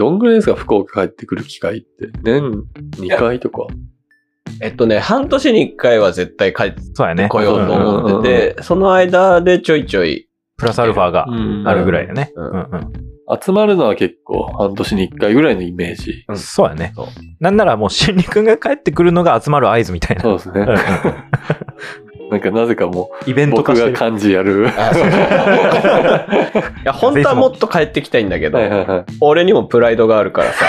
どんぐらいですか？福岡帰ってくる機会って？年2回とか？えっとね、半年に一回は絶対帰ってそうやね。こようと思ってうんうんうんて、その間でちょいちょい、プラスアルファがうんあるぐらいやね。ううんんうん集まるのは結構半年に1回ぐらいのイメージ。うんそうやね。なんならもう、しんりくんが帰ってくるのが集まる合図みたいな。そうですね なんかなぜかもイベう僕が漢字やる。あそうそう いや、本当はもっと帰ってきたいんだけど、はいはいはい。俺にもプライドがあるからさ、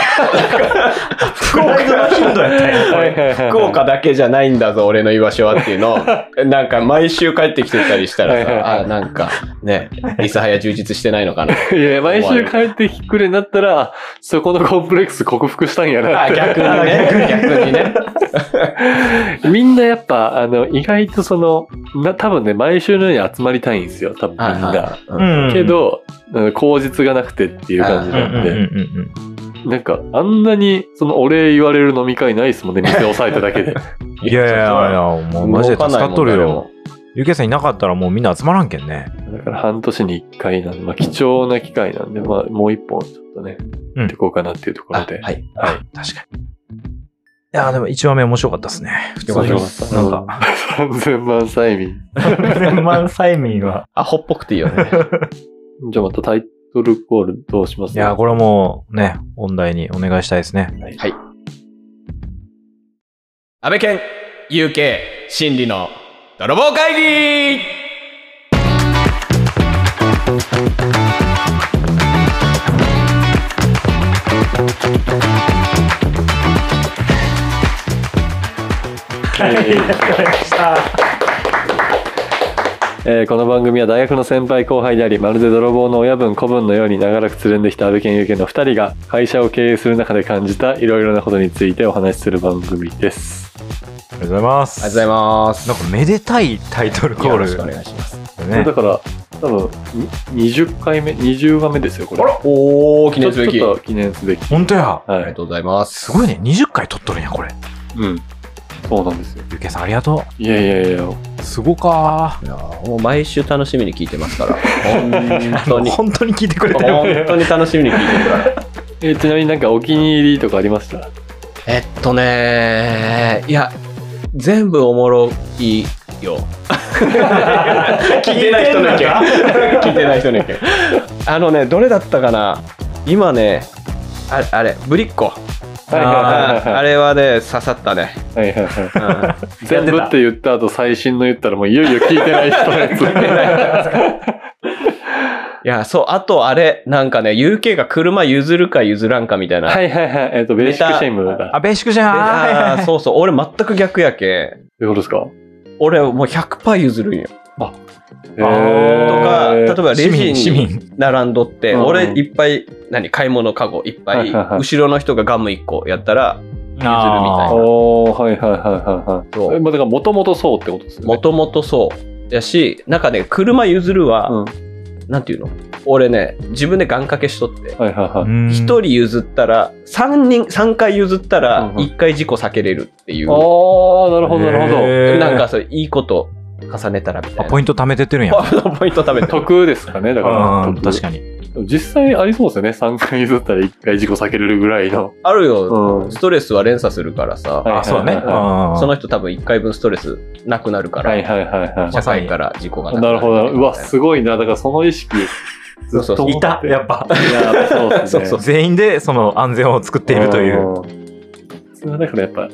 プライドの頻度やったんやはいはいはい福岡だけじゃないんだぞ、俺の居場所はっていうのを、なんか毎週帰ってきてたりしたらはいはいはいさ、あ、なんかね、リサハヤ充実してないのかな。いや、毎週帰ってくるんだったら、あそこのコンプレックス克服したんやな。逆にね、逆にね。みんなやっぱ、あの、意外とその、な、多分ね、毎週のように集まりたいんですよ、多分みんな。け、ど、うん口実がなくてっていう感じなんで、うんなんか、あんなに、その、お礼言われる飲み会ないですもんね、店押さえただけで。いやいやいや、もう マジで助かっとるよ。。ゆけさんいなかったらもうみんな集まらんけんね。だから半年に一回なんで、まあ、貴重な機会なんで、まあ、もう一本ちょっとね、うんやっていこうかなっていうところあで。はい。あ、確かに。いや、でも1話目面白かったですね。よかった。面白かった。なんか、3000万催眠。千万催眠は。アホっぽくてい。い。よね。じゃあまたタイトルコールどうしますい。や、これはもうね、本題にお願い。したい。ですね。はい。安倍健 UK 心理の泥棒会議えーこの番組は大学の先輩後輩でありまるで泥棒の親分子分のように長らくつるんできた安倍健有健の2人が会社を経営する中で感じたいろいろなことについてお話しする番組ですありがとうございます。ありがとうございます。なんかめでたいタイトルコールよろしくお願いします。ねだ。から多分に20回目20話目ですよこれおー、記念すべき。ちょっと記念すべき本当や。あはいりがとうございます。すごいね。20回撮っとるんや、これ。うんそうなんですよゆけさんありがといやいやいやう。すごかいやーもう毎週楽しみに聞いてますから。本当に。本当に聞いてくれてる。本当に楽しみに聞いてるから。えーちなみになんかお気に入りとかありました？えっとねいや、全部おもろいよ。聞いてない人の意見。聞いてない人の意見。あのね、どれだったかな？今ね、ああれ、ぶりっ子。ああれはね、刺さったね。はいはいはいうん全部って言った後最新の言ったらもういよいよ聞いてない人のやつ いや、そう、あとあれ、なんかね、UK が車譲るか譲らんかみたいな。はいはいはいえっ、とベーシックシェイムだあ、ベーシックじゃん。はいはいあーはいそうそう、俺全く逆やけ。どういうことですか？俺もう100%譲るんよ。えとか、例えばレジ市民市に民。並んどって、うん俺いっぱい、何、買い物カゴいっぱい、後ろの人がガム1個やったら、譲るみたいな。はいはいはいはいはい。そう。えまあだからもともとそうってことですよね。もともとそう。やし、なんかね、車譲るは、うん。なんていうの？俺ね、自分で願掛けしとって、はいはいはい。うん。一人譲ったら、三人、三回譲ったうんらう、ん。一回事故避けれるっていう、ああなるほどなるほど。なんかそう、いいこと重ねたらみたいな。あポイント貯めてってるんや。ポイント食べて。得ですかねだから。うん、確かに。に。実際ありそうですよね。3回譲ったら1回事故避けれるぐらいの。あるよ、うん。ストレスは連鎖するからさ、はいあ、そうだね。その人多分1回分ストレスなくなるから、はいはいはいは社会から事故がなくいな。るほど。うわすすごいな。だからその意識ずっと持って。いた、やっぱ。いやそうですね。そう全員でその安全を作っているという。うん。普通はだからやっぱ、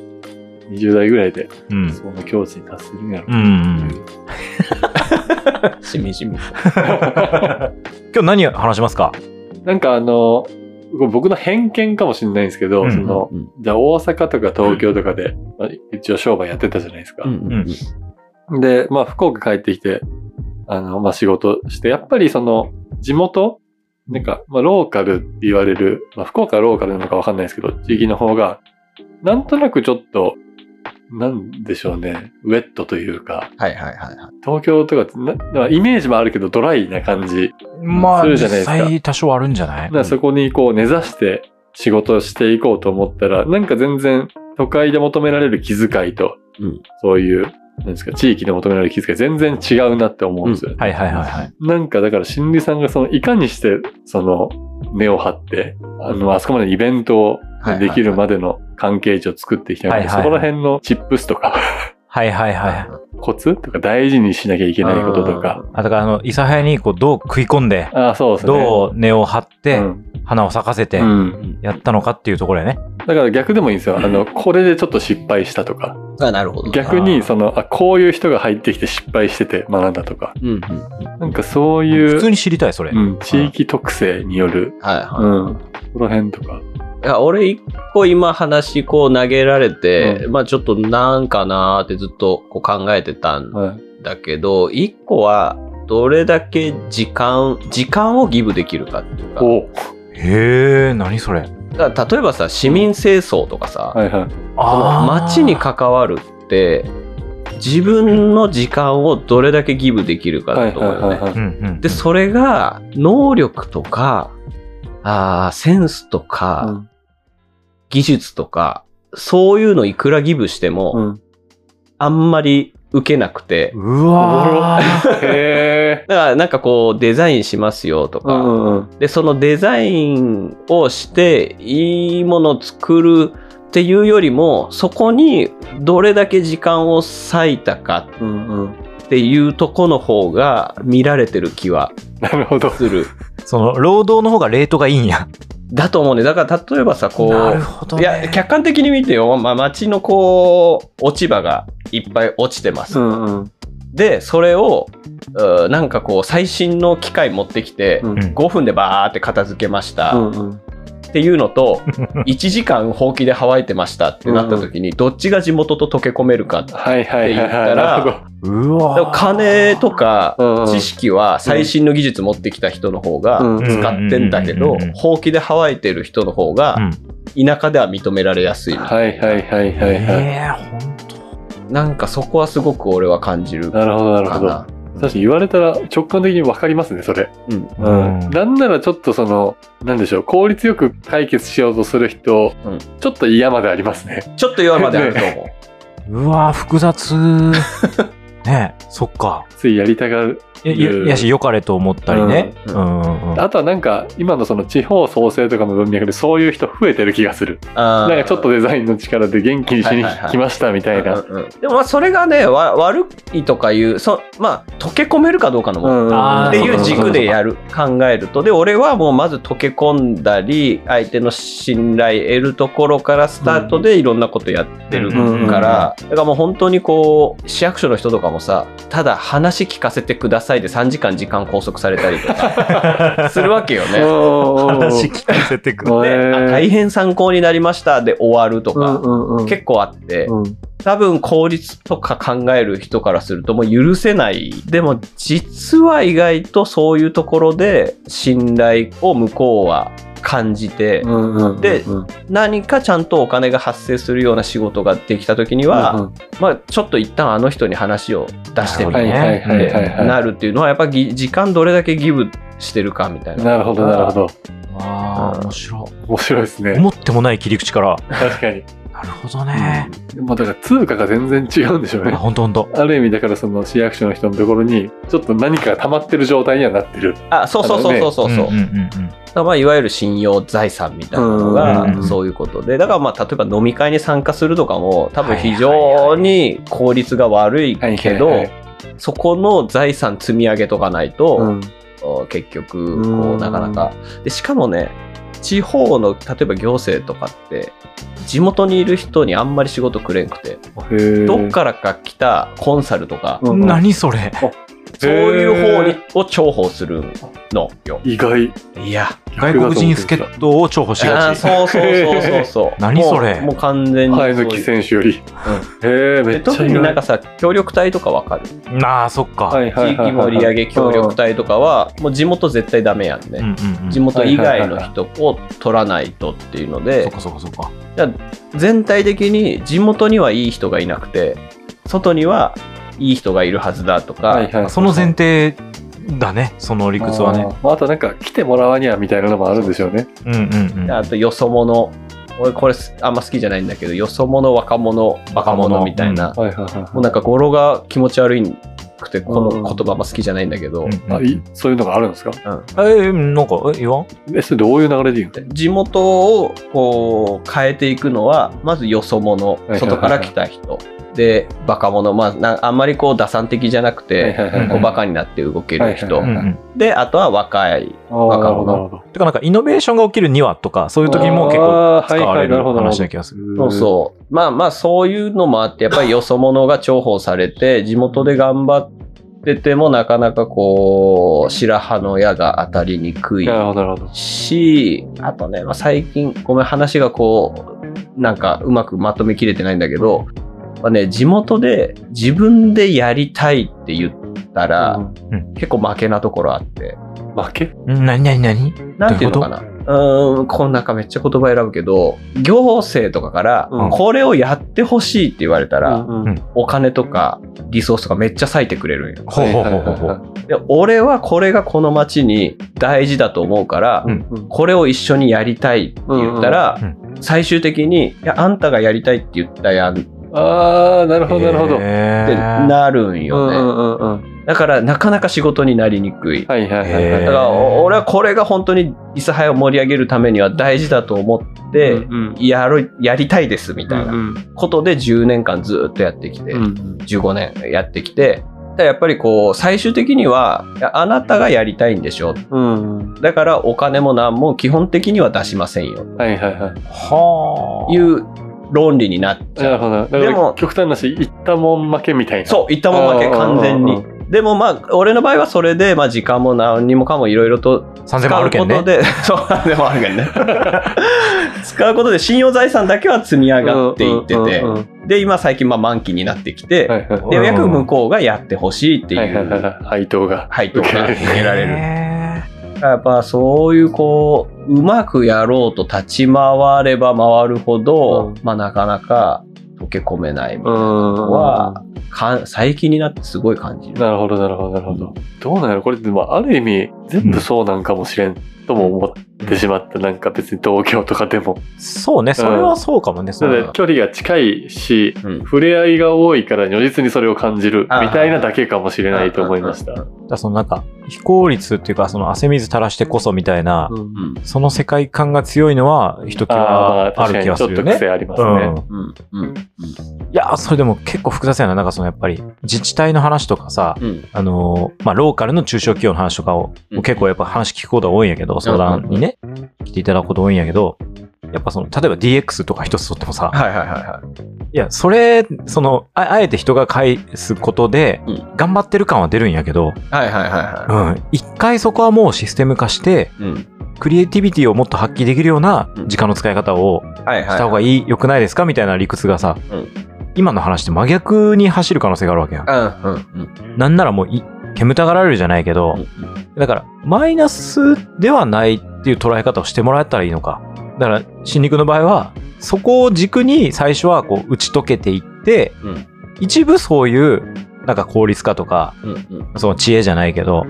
20代ぐらいで、うん。その境地に達するんやろうんうん。しみじみ。今日何話しますか？なんかあの、僕の偏見かもしれないんですけど、うんその、うんじゃあ大阪とか東京とかで、まあ、一応商売やってたじゃないですか。うんで、まあ福岡帰ってきて、あの、まあ仕事して、やっぱりその、地元なんか、まあローカルって言われる、まあ福岡はローカルなのかわかんないですけど、地域の方が、なんとなくちょっと、なんでしょうね、ウェットというか、はいはいはいはい。東京とかな、まあイメージもあるけどドライな感じ。まあ、するじゃない実ですか。際多少あるんじゃない？だからそこにこう根ざして仕事をしていこうと思ったら、なんか全然都会で求められる気遣いと、うん。そういう、なんですか、地域で求められる気遣い全然違うなって思うんですよ。はいはいはいはい。なんかだから心理さんがそのいかにしてその根を張って、あの、あそこまでイベントをできるまでの関係値を作ってきたので、はいはいはいそこら辺のチップスとか、はいはいはい。コツとか大事にしなきゃいけないこととか。あ、だからあの、諫早にこう、どう食い込んで、ああ、そうですね。どう根を張って、うん花を咲かせてう、ん。やったのかっていうところやね。だから逆でもいいんですよ。あの、これでちょっと失敗したとか。あ、なるほど。逆に、その、あ、こういう人が入ってきて失敗してて学んだとか。うんうん。なんかそういう、普通に知りたい、それ。うん、地域特性による、はいはい。うん、ここら辺とか。いや、俺一個今話こう投げられて、まあちょっとなんかなーってずっとこう考えてたんはい。だけど、一個はどれだけ時間、時間をギブできるかっていうか。おへえ、何それ。だから例えばさ、市民清掃とかさ、はいはい。その街に関わるって、自分の時間をどれだけギブできるかはいだと思うよね。はいはいはい。うんうん。で、それが能力とか、あーセンスとか、うん技術とか、そういうのいくらギブしても、うん。あんまり受けなくて、うわーへえ。だからなんかこうデザインしますよとか、うんうんうん。で、そのデザインをしていいものを作るっていうよりも、そこにどれだけ時間を割いたかうんうん。っていうとこの方が見られてる気はなるほど。する。その、労働の方がレートがいいんや。だと思うね。だから例えばさ、こなるう、ほど、ね。いや、客観的に見てよ、まあ、街のこう、落ち葉がいっぱい落ちてます。うんうん。で、それを、なんかこう、最新の機械持ってきて、うんうん5分でバーって片付けました。うんうん。っていうのと、1時間ほうきで乾いてましたってなった時に、どっちが地元と溶け込めるか。はいはいはいって言ったはい。ら金とか知識は最新の技術持ってきた人の方がうん使ってんだけどうんうんうんうん、ほうきで乾いてる人の方がうん田舎では認められやすい。はいはいはいはいはい。ええほんと。なんかそこはすごく俺は感じるかなるほどなるほど。な。確かに言われたら直感的に分かりますね、それ。うん。うん。うんなんならちょっとその、なんでしょう、効率よく解決しようとする人、うんちょっと嫌までありますね。ちょっと弱まであると思う。うわ複雑。ねえ、そっか。ついやりたがる。やややし、良かれと思ったりね。あとはなんか、今のその地方創生とかの文脈でそういう人増えてる気がする。ななんかちょっとデザインの力で元気にしに来ましたみたいな。でもまあそれがねわ悪いとかいうそまあ溶け込めるかどうかの問題うん。あーっていう軸でやる考えると。で俺はもうまず溶け込んだり相手の信頼得るところからスタートでいろんなことやってるうんからだからもう本当にこう市役所の人とかもさただ話聞かせてくださいで3時間時間拘束されたりとか。するわけよね。話聞かせてくる。で。あ大変参考になりました。で終わるとか結構あって。うん。多分効率とか考える人からするともう許せない。でも実は意外とそういうところで信頼を向こうは感じて、うんうんでうん何かちゃんとお金が発生するような仕事ができた時には、うんまあちょっと一旦あの人に話を出してみるなるっていうのはやっぱぎ時間どれだけギブしてるかみたいな。なるほどなるほど。わあ、面白い。面白いですね。思ってもない切り口から。確かに。なるほどね。まあだから通貨が全然違うんでしょうあね。ほんとほんと。ある意味だからその市役所の人のところにちょっと何かが溜まってる状態にはなってる。あ、そうそうそうそうそうそう。んんうんまあ、いわゆる信用財産みたいなのがうんそういうことで、だからまあ例えば飲み会に参加するとかも多分非常に効率が悪いはいけどそこの財産積み上げとかないと、うんお結局うこんうなかなかでしかもね地方の例えば行政とかって地元にいる人にあんまり仕事くれんくて、どっからか来たコンサルとか、うん何それそういう方にを重宝するのよ。意外。いや、外国人助っ人を重宝しがち。そうそうそうそうそう。何それ？もうもう完全にそういう。前の木選手より。へえ、めでっちゃ特になんかさ、協力隊とかわかる？ああ、そっか。地域盛り上げ協力隊とかは、もう地元絶対ダメやんね。うんうんうん。地元以外の人を取らないとっていうのそっで、かそっかそっか。全体的に地元にはいい人がいなくて、外にはいい人がいるはずだとか、はいはいその前提だね、その理屈はね。あーあとなんか来てもらわにゃみたいなのもあるんでしょうね。うんうんうん。であとよそ者、俺これあんま好きじゃないんだけど、よそ者、若者、バカ者。みたいな、はいはいはい。もうなんか語呂が気持ち悪いくて、この言葉も好きじゃないんだけど、うんあいそういうのがあるんですか？え、なんか、え、言わん？え、それどういう流れで言うの？地元をこう変えていくのは、まずよそ者いはい、外から来た人。で、バカ者、まあな、あんまりこう打算的じゃなくはいて、こうバカになって動ける人。で、あとは若い。わかるななるほど。てかなんかイノベーションが起きるにはとか、そういう時にも結構使われるはいはいなるほど話な気がする。そうそう。まあまあ、そういうのもあって、やっぱりよそ者が重宝されて、地元で頑張ってても、なかなかこう、白羽の矢が当たりにくい。し、あとね、まあ、最近、ごめん、話がこう、なんかうまくまとめきれてないんだけど、まあね、地元で自分でやりたいって言ったら、うん。結構負けなところあって、負け？んなになんていうのかな？うーん、この中めっちゃ言葉選ぶけど、行政とかからうん、これをやってほしいって言われたら、うんうん。お金とかリソースとかめっちゃ割いてくれるんよ。ほうほうほうほう。ほ。はいうで、俺はこれがこの町に大事だと思うから、うん。うん。これを一緒にやりたいって言ったら、うん。最終的に、いや、あんたがやりたいって言ったやんああ、なるほど、なるほど。へーなるんうんよね。うんうんうん。だから、なかなか仕事になりにくい。はいはいはいだから、お俺はこれが本当に諫早を盛り上げるためには大事だと思って、うんやる、やりたいですみたいなうんことで10年間ずっとやってきて、うんうん15年やってきて、やっぱりこう、最終的には、あなたがやりたいんでしょ。うんうん。だからお金も何も基本的には出しませんよ。はいはいはい。はあ。いう論理になっちゃう。なるほど。でも極端な話、言ったもん負けみたいな。そう、言ったもん負け、完全に。でもまあ、俺の場合はそれで、まあ時間も何にもかもいろいろと3000使。うことで、そう、でもあるけんね。使うことで 信用財産だけは積み上がっていっててで、今最近まあ満期になってきて、はいはいで、ようやく向こうがやってほしいっていうはい。配当が。配当が受けられる。へやっぱそういうこう、うまくやろうと立ち回れば回るほど、うんまあなかなか溶け込めないみたいなうん。のは、か最近になってすごい感じる。なるほど、なるほど、なるほど。どうなんやろ？これって、まあ、ある意味、全部そうなんかもしれんとも思ってしまった。なんか別に東京とかでも。ーそうね、それはそうかもね。距離が近いし、うん触れ合いが多いから如実にそれを感じるみたいなだけかもしれないと思いました。だからそのなんか、非効率っていうか、その汗水垂らしてこそみたいな、うんうんその世界観が強いのは、ひときあわあ、ある気確かにちょっがするよね。と癖ありますね。うんうんうんいやー、それでも結構複雑やな。なんかそのやっぱり、自治体の話とかさ、うんあのーまあ、ローカルの中小企業の話とかを、うん結構やっぱ話聞くことが多いんやけど、相談にね、来ていただくこと多いんやけど、やっぱその、例えば DX とか一つとってもさ、はいはいはいはい。いや、それ、その、ああえて人が返すことでうん、頑張ってる感は出るんやけど、はいはいはいはうん、一回そこはもうシステム化して、い。うん。クリエイティビティをもっと発揮できるような時間の使い方を。した方がいい、良くないですかみたいな理屈がさ、うん今の話って真逆に走る可能性があるわけやん。うんうんうんなんならもうい、煙たがられるじゃないけど、うんだから、マイナスではないっていう捉え方をしてもらえたらいいのか。だから、新肉の場合は、そこを軸に最初はこう打ち解けていって、うん一部そういう、なんか効率化とか、うんうんその知恵じゃないけど、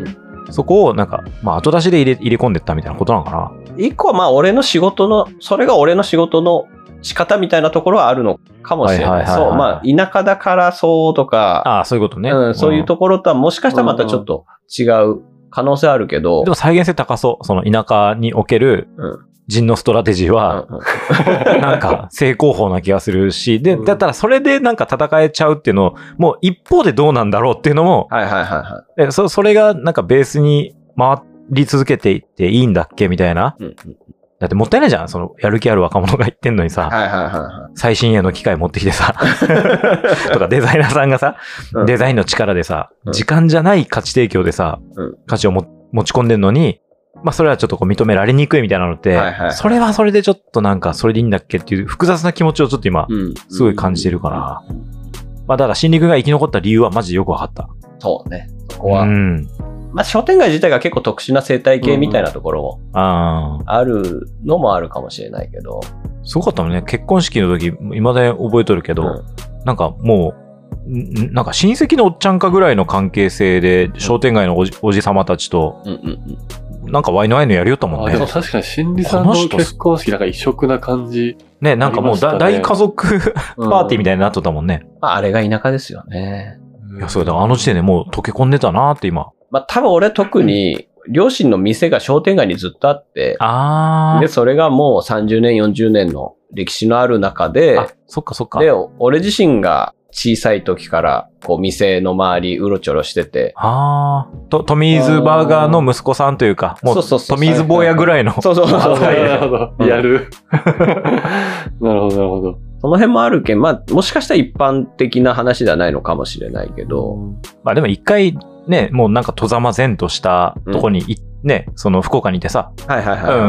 そこをなんか、まあ後出しで入れ入れ込んでったみたいなことなのかな。一個はまあ俺の仕事の、それが俺の仕事の仕方みたいなところはあるのかもしれない。そう、まあ田舎だからそうとか、ああ、そういうことね。うん、そういうところとはもしかしたらまたちょっと違う可能性あるけど、でも再現性高そう。その田舎におけるうん。人のストラテジーは、うんうん。なんか正攻法な気がするし、で、うん。だったらそれでなんか戦えちゃうっていうのを、もう一方でどうなんだろうっていうのも、はいはいはいはでそそれがなんかベースに回り続けていっていいんだっけみたいな。だってもったいないじゃん。そのやる気ある若者が言ってんのにさ、はいはいはいは最新鋭の機械持ってきてさ、とかデザイナーさんがさ、うんデザインの力でさ、うん時間じゃない価値提供でさ、うん価値をも持ち込んでんのに、まあそれはちょっとこう認められにくいみたいなのって、はいはいそれはそれでちょっとなんかそれでいいんだっけっていう複雑な気持ちをちょっと今、い。うんすごい感じてるかな。まあだから新陸が生き残った理由はマジでよくわかった。そうね。そこは。うん。まあ商店街自体が結構特殊な生態系みたいなところもあるのもあるかもしれないけど。すごかったもんね。結婚式の時、未だに覚えとるけど、うんなんかもう、んなんか親戚のおっちゃんかぐらいの関係性で、商店街のおじおじさまたちと、うんうんうん。なんかワイのワイのやりよったもんあでもね。確かに心理さんの結婚式なんか異色な感じ。ね、なんかもう大家族パーティーみたいになっとったもんね。まああれが田舎ですよね。ういや、そうだ、あの時点でもう溶け込んでたなって今。まあ多分俺特に、両親の店が商店街にずっとあって、あで、それがもう30年、40年の歴史のある中でー。、あ、そっかそっか。で、俺自身が小さい時から、こう、店の周り、うろちょろしてて、ああ。と、トミーズバーガーの息子さんというか、もう、そうそうそうトミーズ坊やぐらいの。そうそうそうそう。なるほど。やる。なるほど、なるほど。その辺もあるけん、まあ、もしかしたら一般的な話ではないのかもしれないけど、まあでも一回、ね、もうなんか戸ざまぜんとしたとこにい、ね、その福岡にいてさ、はいはいはい。う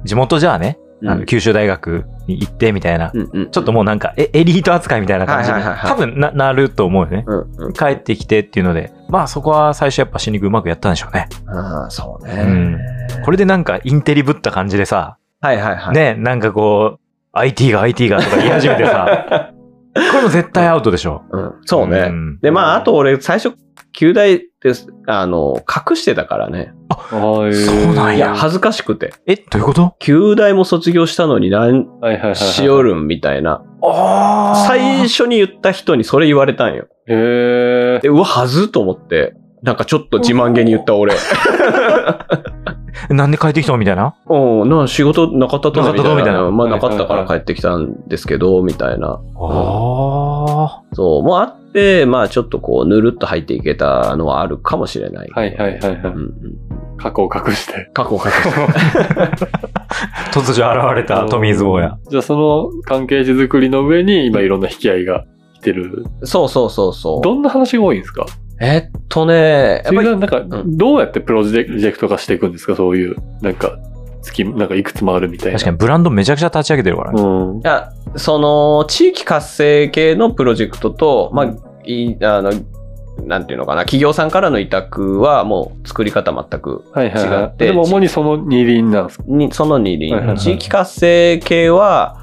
ん。地元じゃあね、うんあの九州大学に行ってみたいな、うんうん。ちょっともうなんかエエリート扱いみたいな感じ多分ななると思うよね。うんうん。帰ってきてっていうので、まあそこは最初やっぱ死肉うまくやったんでしょうね。ああ、そうね。うんこれでなんかインテリぶった感じでさ、はいはいはい。ね、なんかこう、IT が IT がとか言い始めてさ、これも絶対アウトでしょ。うん、そうね。んで、まあ、あと俺、最初、旧大です、あの、隠してたからね。はい。そうなんいや、恥ずかしくて。え、どういうこと？旧大も卒業したのに何はいはいはいはい。しよるんみたいな。あ最初に言った人にそれ言われたんよ。へえ。で、うわ、はずと思って。なんかちょっと自慢げに言った俺。なんで帰ってきたの？みたいな？うん、なんか仕事なかったとなかったとみたいなまあなかったから帰ってきたんですけど、みたいな。あそう、もうあって、まあちょっとこう、ぬるっと入っていけたのはあるかもしれない。はいはいはいはい。うんうん。過去を隠して。過去を隠して。あ。突如現れたトミーズ坊や。。じゃあその関係値作りの上に今いろんな引き合いが来てる。そうそうそうそう。どんな話が多いんですか？えっとね、やっぱり、それがなんか、んどうやってプロジェクト化していくんですか？そういう、なんか、月、なんかいくつもあるみたいな。確かにブランドめちゃくちゃ立ち上げてるからね。うんい。や、その、地域活性系のプロジェクトと、まあ、いあの、なんていうのかな、企業さんからの委託はもう作り方全くはいはいはい。違ってでも主にその二輪なんですか？に、その二輪、はいはいはい地域活性系は、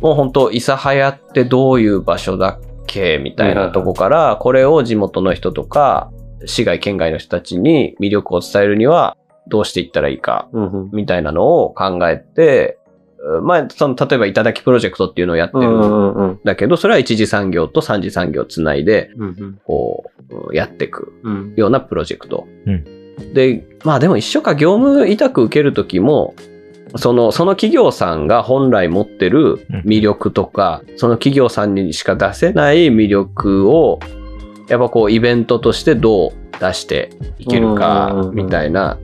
もう本当諫早ってどういう場所だっけみたいなとこから、これを地元の人とか、市外県外の人たちに魅力を伝えるには、どうしていったらいいか。みたいなのを考えて、うんまあ、その、例えば、いただきプロジェクトっていうのをやってるうんだけど、それは一次産業と三次産業をつないで、うんこう、やっていくうん。ようなプロジェクト。うんで、まあでも一緒か、業務委託受けるときも、その、その企業さんが本来持ってる魅力とか、その企業さんにしか出せない魅力を、やっぱこう、イベントとしてどう出していけるかう、んみたいな。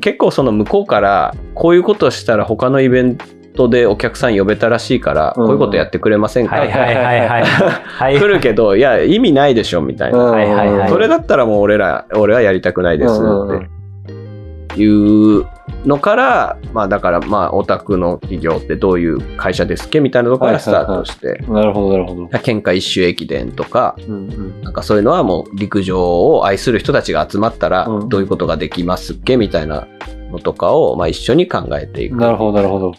結構その向こうから、こういうことしたら他のイベントでお客さん呼べたらしいから、こういうことやってくれませんか、はいはいはいはい。はい 来るけど、いや、意味ないでしょ、みたいな。はいはいはいそれだったらもう俺ら、俺はやりたくないですうんうんっていうのから、まあだからまあオタクの企業ってどういう会社ですっけみたいなところからスタートして、なるほどなるほど。喧嘩一周駅伝とか、うんうん。なんかそういうのはもう陸上を愛する人たちが集まったらうんどういうことができますっけみたいなのとかをまあ一緒に考えていくなるほどなるほど。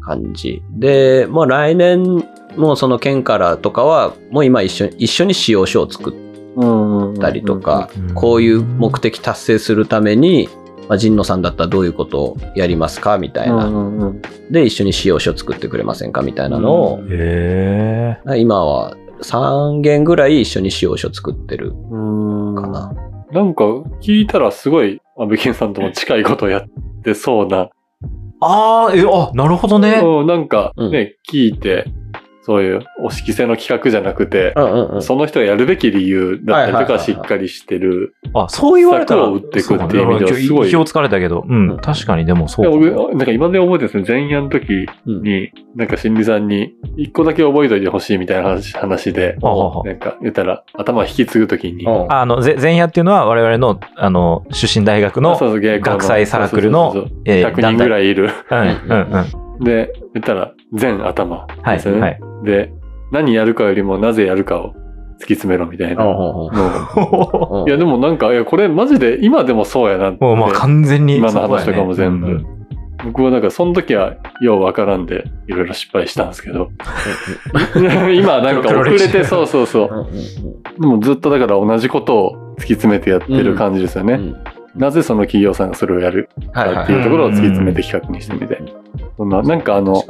感じ。で、もう来年もうその県からとかはもう今一緒に一緒に使用書を作っ。たりとか、うんこういう目的達成するために、まあ、神野さんだったらどういうことをやりますかみたいな。うんうんうん。で、一緒に使用書作ってくれませんかみたいなのを、へえ。今は3件ぐらい一緒に使用書作ってるうん。かな。なんか聞いたらすごい、安倍健さんとも近いことをやってそうな。ああ、え、あ、なるほどね。うんなんかうんね、聞いて、そういうお式制の企画じゃなくて、うんうんうん。その人がやるべき理由だったりとかしっかりしてる。あ、そう言われたら。策を打っていくっていう意味ではそうすごい意表をつかれたけど、うん、確かにでもそいうやか。僕なんか今で覚えてるんですね、前夜の時うんに、なんか心理さんに、一個だけ覚えといてほしいみたいな話話で、あああなんか言ったら頭引き継ぐ時に、うんあの、ぜ前夜っていうのは我々の、あの、出身大学の、学祭サークルのそうそうそうえー100人ぐらいいる。うん、うん、うん。で、言ったら、全頭はい、ですよね。はい。で、何やるかよりもなぜやるかを突き詰めろみたいな。いや、でもなんか、いや、これマジで今でもそうやなって。もうまあ完全に。今の話とかも全部そうだよね僕はなんか、その時はようわからんで、いろいろ失敗したんですけど。今はなんか遅れて、そうそうそう。うんうんでもずっとだから同じことを突き詰めてやってる感じですよね。うんなぜその企業さんがそれをやるはいはいかっていうところを突き詰めて企画にしてみて。そんな、なんかあの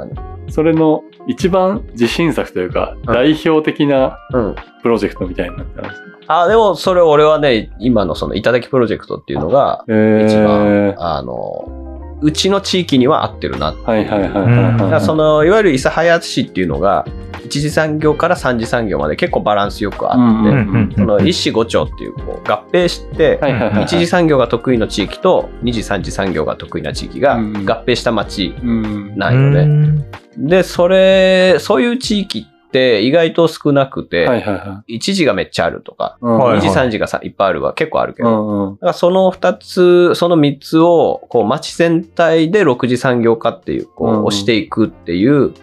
それの一番自信作というか、うん代表的なうん。プロジェクトみたいになってます。あ、でもそれ俺はね、今のそのいただきプロジェクトっていうのが、えー、一番、あの、うちの地域には合ってるなってはいはいはいはいうんだからはい。そのいわゆる諫早市っていうのが一次産業から三次産業まで結構バランスよくあって、その一市五町っていうこう合併して、はいはいはい。一次産業が得意な地域と二次三次産業が得意な地域が合うん併した町うん。なんよね。ね。で、それ、そういう地域って意外と少なくて、はいはいはい。一次がめっちゃあるとか、うんはい二次三次がさいっぱいあるは結構あるけど、うんうん。だからその二つ、その三つを、こう、町全体で六次産業化っていう、こう、うん押していくっていう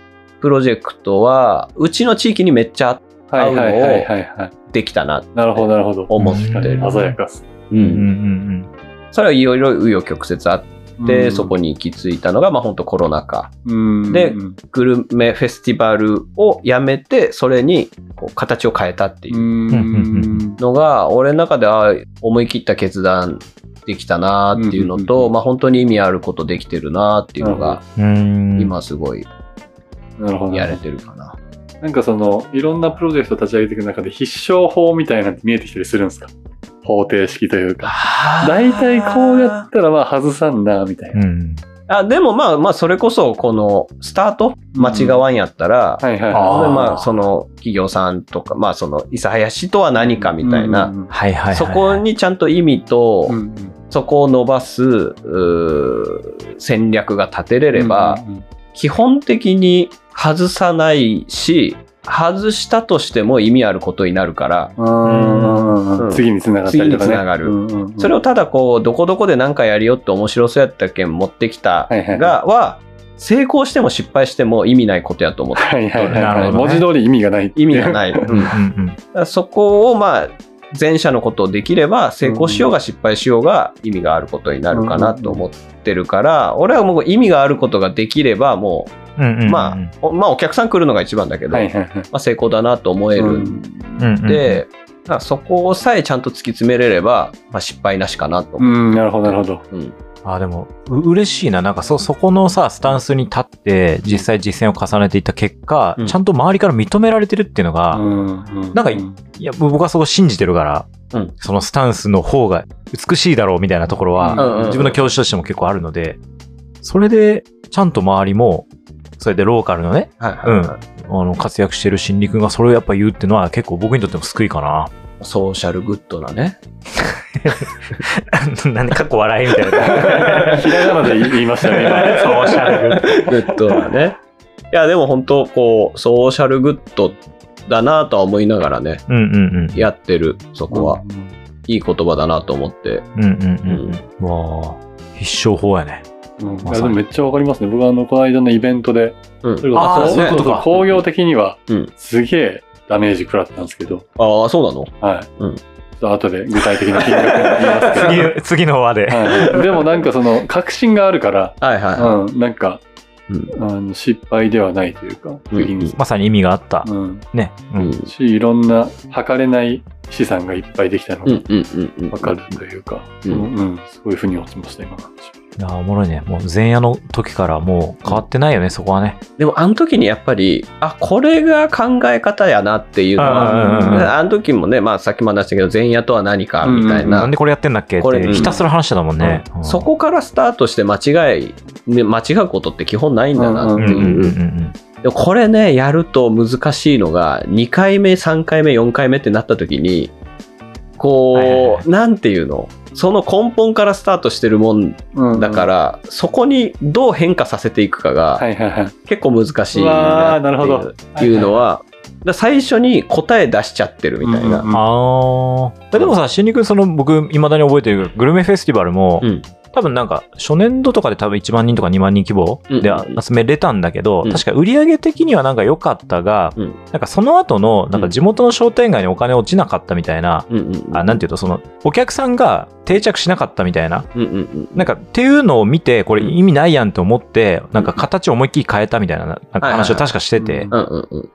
プロジェクトは、うちの地域にめっちゃはいはいはいはいはい。できたな。なるほどなるほど。思って確かに鮮やかっす。う。うんうんんそれはいろいろ紆余曲折あって、そこに。に行き着いたのが、まあ本当コロナ禍。うんでグルメフェスティバルをやめて、それにこう形を変えたっていううん。のが、俺の中では思い切った決断できたなっていうのと、うんまあ本当に意味あることできてるなっていうのが。今すごいなるほど。やれてるかな。なんかその、いろんなプロジェクト立ち上げていく中で必勝法みたいなのって見えてきたりするんですか？方程式というか。大体こうやったらまあ外さんな、みたいな。うん。あでもまあまあそれこそこのスタート間違わんやったら、はいはいあはーまあその企業さんとかまあその諫早市とは何かい。みたいな、うんはいはいはい。そこにちゃんと意味と、うんうんそこを伸ばす戦略が立てれれば、うんうん基本的に外さないし外したとしても意味あることになるから、うんうん次につながったりとかね。次に繋がるうんうんうんそれをただこうどこどこで何かやりよって面白そうやったけん持ってきたはいはいがは成功しても失敗しても意味ないことやと思ってはいはいはいはい。なるほどね文字通り意味がない。意味がない。うんそこをまあ前者のことをできれば成功しようが失敗しようが意味があることになるかなと思ってるから俺はもう意味があることができればも。うまあおまあお客さん来るのが一番だけどはいはいはい。まあ成功だなと思える。んう。んうんうん、でそこさえちゃんと突き詰めれればまあ失敗なしかなと。う思ん、なるほどなるほど。う。うん。あでも、う嬉しいな。なんかそ、そこのさ、スタンスに立って、実際実践を重ねていった結果、うん。ちゃんと周りから認められてるっていうのが、うんなんかいや、僕はそこ信じてるから、うん。そのスタンスの方が美しいだろうみたいなところは、うんうんうん。自分の矜持としても結構あるので、それで、ちゃんと周りも、それでローカルのね、はいはいはいあの、活躍してるシンリ君がそれをやっぱ言うっていうのは結構僕にとっても救いかな。ソーシャルグッドなね。なんでかっこ笑いみたいな。ひらがなで言いましたね、今。ソーシャルグッグッドなね。いや、でも本当こう、ソーシャルグッドだなとは思いながらね、うんうんうん。やってる、そこは。いい言葉だなと思って。うんうんうんうん。わあ、必勝法やね。うん。いまさにやでもめっちゃわかりますね。僕はあの、この間のイベントで、うんそれこそあーそういうことかそう工業的にはうん、すげえダメージ食らったんですけど、ああ、そうなの？はい。うんちょっと後で具体的な金額を言いますけど。次、次の輪で。はい、でもなんかその確信があるから、はいはいはうん、なんか、い。うんあの失敗ではないというか、うん次に、まさに意味があった。うん、ね。ううんん。し、いろんな測れない資産がいっぱいできたのがうんうんうんうん。わかるというか、ううんん、うん、そういうふうに思ってました、今の話。いや、おもろいね。もう前夜の時からもう変わってないよね、そこはね。でもあの時にやっぱり、あ、これが考え方やなっていうのうんうんうんうん。は、あの時もね、まあさっきも話したけど、前夜とは何かみたいな。なんでこれやってんだっけっこれてひたすら話してたもんね。うん。そこからスタートして間違い、ね間違うことって基本ないんだなってう。んうんうんいう。うん。でもこれね、やると難しいのが、2回目、3回目、4回目ってなった時に、こう、はいはいはい。なんていうの？その根本からスタートしてるもんうんだから、そこにどう変化させていくかが。結構難しいななるほどっていういうのは、だ最初に答え出しちゃってるみたいな。うんうんああ。でもさ、新肉その僕、未だに覚えてるグルメフェスティバルも、うん多分なんか、初年度とかで多分1万人とか2万人規模でうん集めれたんだけど、うん。確か売上的にはなんか良かったが、うん。なんかその後の、なんか地元の商店街にお金落ちなかったみたいな、うんうんうん。あ、なんていうと、その、お客さんが定着しなかったみたいな、うんうんうん。なんかっていうのを見て、これ意味ないやんと思って、なんか形を思いっきり変えたみたいな、なんか話を確かしてて、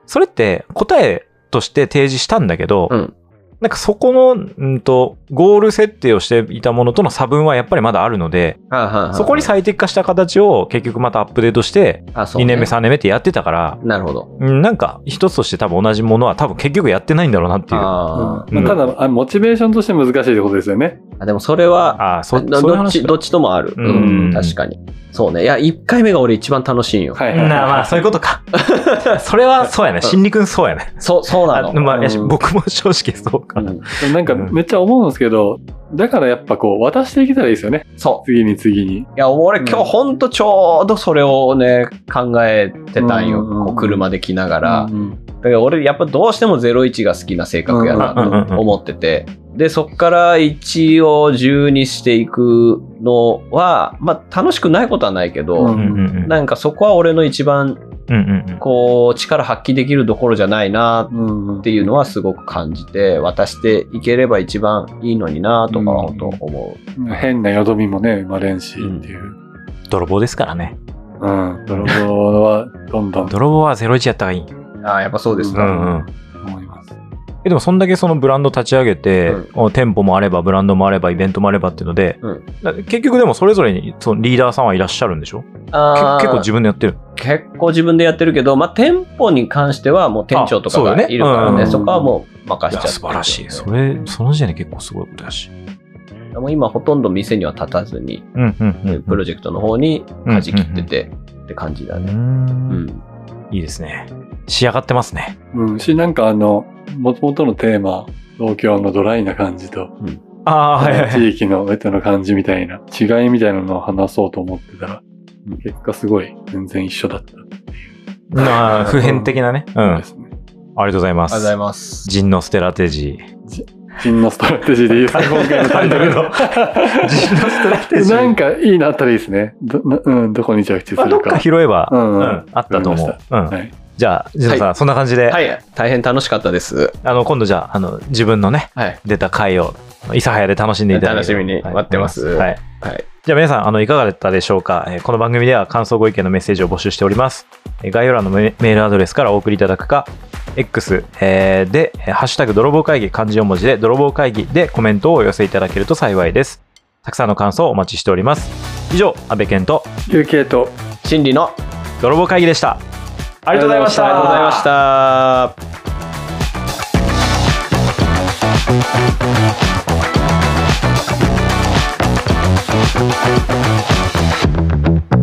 それって答えとして提示したんだけど、うんなんかそこの、うんと、ゴール設定をしていたものとの差分はやっぱりまだあるので、はいはいはいそこに最適化した形を結局またアップデートして、あそうね2年目、3年目ってやってたから、なるほど。うんなんか一つとして多分同じものは多分結局やってないんだろうなっていう。ああうんまあ、ただあ、モチベーションとして難しいってことですよね。ーあ、でもそれは、あー、そ、どっち、話どっちともある。うんうん、確かに。そうね。いや、1回目が俺一番楽しいんよ。はいはいはい。なまあ、そういうことか。それはそうやね。心理君そうやね。そう、そうなの。あまあ、いやうん僕も正直そうかな。うんなんかめっちゃ思うんですけど、だからやっぱこう渡していけたらいいですよね。そう。次に次に。いや、俺今日ほんとちょうどそれをね、考えてたんよ。こう車で来ながら。うんだから俺やっぱどうしても01が好きな性格やなと思ってて。で、そっから1を10にしていくのは、まあ楽しくないことはないけど、なんかそこは俺の一番こう力発揮できるところじゃないなっていうのはすごく感じて、渡していければ一番いいのになとかは本当思変なよどみもね、生まれんしっていう。泥棒ですからね。うん。泥棒はどんどん泥棒は01やった方がいい。う。ああ、やっぱそうですうか。んうん。思います。えでもそんだけそのブランド立ち上げて、店舗もあればブランドもあればイベントもあればっていうので、うんだ結局でもそれぞれにそのリーダーさんはいらっしゃるんでしょ？けあー結構自分でやってる。結構自分でやってるけど、まあ、店舗に関してはもう店長とかあそうよねがいるからね、うんそこはもう任いやしちゃってる素晴らしい。それ、その時点で結構すごいことやし。もう今ほとんど店には立たずに、うんうんうんうん。プロジェクトの方に舵切っててって感じだうね。うんん。いいですね。仕上がってますね。うん。し、なんかあの、もともとのテーマ、東京のドライな感じと、ああ、はいはいはい。地域のウェテの感じみたいな、違いみたいなのを話そうと思ってたら、結果すごい全然一緒だった。まあ、普遍的なね。うん。ありですね。がとうございます。ありがとうございます。人のステラテジー。人のストラテジーで言うと今回のタイトルの。人のステラテジー。なんかいいのあったらいいですね。ど、なうん、どこに着地すまあ、どっるか。か拾えば、うんうんうんあったと思う。うん。はい。じゃあ、ジノさん、はそんな感じで、はい。大変楽しかったです。あの、今度じゃあ、あの、自分のね、はい。出た回を、諫早で楽しんでいただ楽しみに待ってますはい。はい。じゃあ皆さん、あの、いかがだったでしょうか、えーこの番組では感想ご意見のメッセージを募集しております。えー概要欄のメメールアドレスからお送りいただくか、X、えーで、えーハッシュタグ泥棒会議、漢字4文字で泥棒会議でコメントをお寄せいただけると幸いです。たくさんの感想をお待ちしております。以上、安倍健と UK と、心理の泥棒会議でした。ありがとうございました。ありがとうございました。